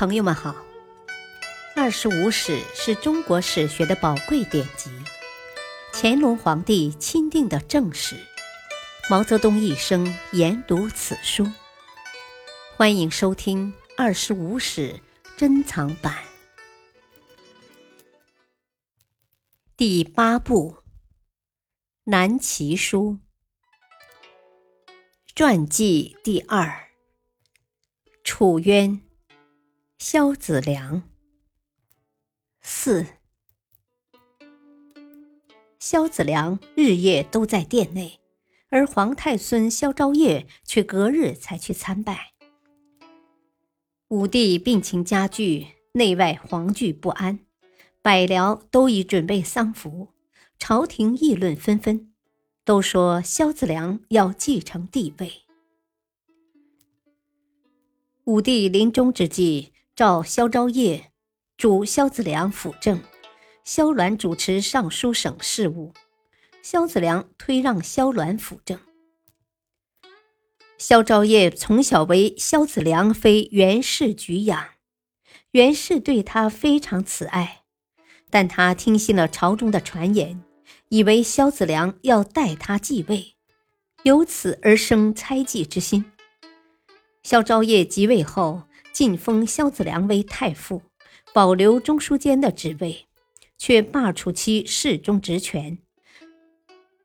朋友们好，《二十五史》是中国史学的宝贵典籍，乾隆皇帝钦定的正史，毛泽东一生研读此书。欢迎收听《二十五史》珍藏版第八部《南齐书》传记第二：楚渊。萧子良。四，萧子良日夜都在殿内，而皇太孙萧昭业却隔日才去参拜。武帝病情加剧，内外惶惧不安，百僚都已准备丧服，朝廷议论纷纷，都说萧子良要继承帝位。武帝临终之际。召萧昭业，主萧子良辅政，萧鸾主持尚书省事务，萧子良推让萧鸾辅政。萧昭业从小为萧子良妃袁氏举养，袁氏对他非常慈爱，但他听信了朝中的传言，以为萧子良要代他继位，由此而生猜忌之心。萧昭业即位后。晋封萧子良为太傅，保留中书监的职位，却罢黜其侍中职权。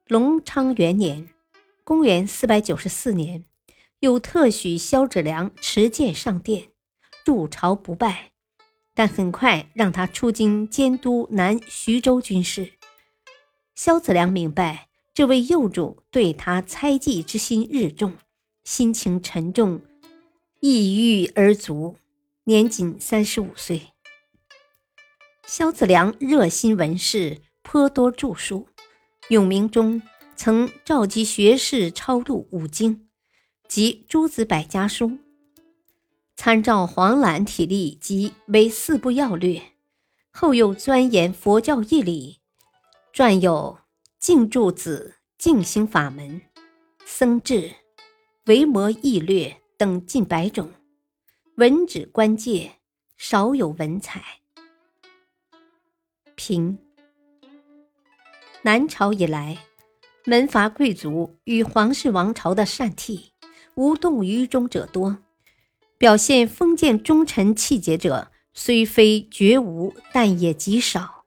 隆昌元年（公元494年），又特许萧子良持剑上殿，入朝不拜，但很快让他出京监督南徐州军事。萧子良明白这位幼主对他猜忌之心日重，心情沉重。抑郁而卒，年仅三十五岁。萧子良热心文士，颇多著书。永明中曾召集学士抄录五经及诸子百家书，参照黄览体例及为四部要略。后又钻研佛教义理，撰有《净柱子》《净行法门》《僧志》《维摩义略》。等近百种，文旨官介，少有文采。评：南朝以来，门阀贵族与皇室王朝的善替，无动于衷者多；表现封建忠臣气节者，虽非绝无，但也极少。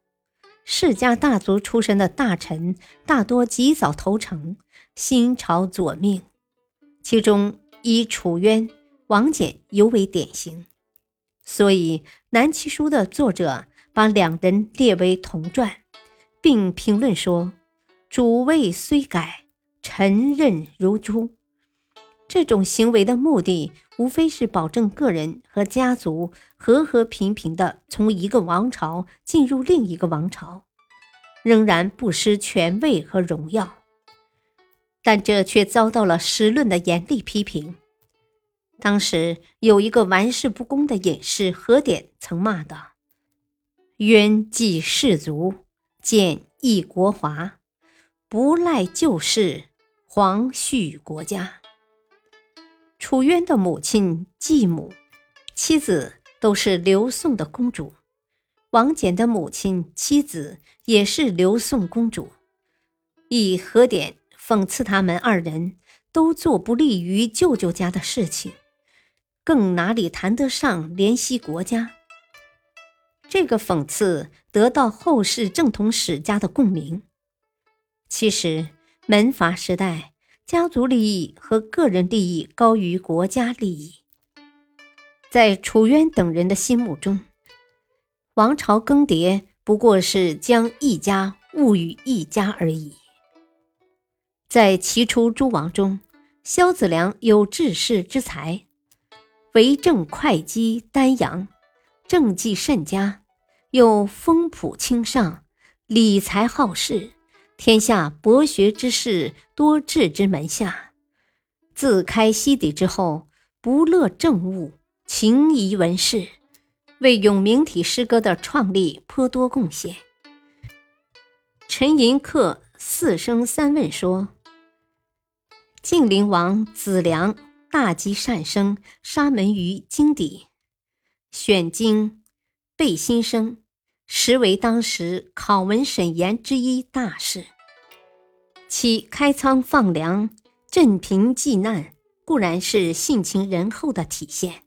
世家大族出身的大臣，大多及早投诚，新朝左命，其中。以楚渊、王翦尤为典型，所以《南齐书》的作者把两人列为同传，并评论说：“主位虽改，臣任如初。”这种行为的目的，无非是保证个人和家族和和平平地从一个王朝进入另一个王朝，仍然不失权位和荣耀。但这却遭到了时论的严厉批评。当时有一个玩世不恭的隐士何典曾骂道：“冤济士族，见益国华，不赖旧事，皇续国家。”楚渊的母亲、继母、妻子都是刘宋的公主，王翦的母亲、妻子也是刘宋公主，以何典。讽刺他们二人都做不利于舅舅家的事情，更哪里谈得上怜惜国家？这个讽刺得到后世正统史家的共鸣。其实，门阀时代，家族利益和个人利益高于国家利益。在楚渊等人的心目中，王朝更迭不过是将一家物与一家而已。在齐初诸王中，萧子良有治世之才，为政会稽丹阳，政绩甚佳，又风朴清尚，理财好事，天下博学之士多至之门下。自开西底之后，不乐政务，情仪文士，为永明体诗歌的创立颇多贡献。陈寅恪《四声三问》说。晋灵王子良大积善生，沙门于京底。选经、背心生，实为当时考文审言之一大事。其开仓放粮、赈贫济难，固然是性情仁厚的体现，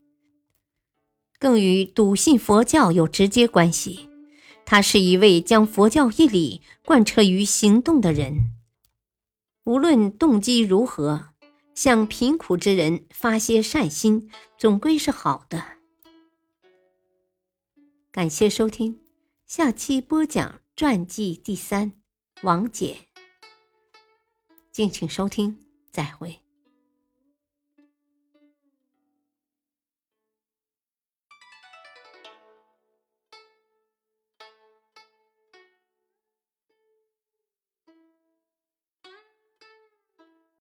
更与笃信佛教有直接关系。他是一位将佛教义理贯彻于行动的人，无论动机如何。向贫苦之人发些善心，总归是好的。感谢收听，下期播讲传记第三，王姐。敬请收听，再会。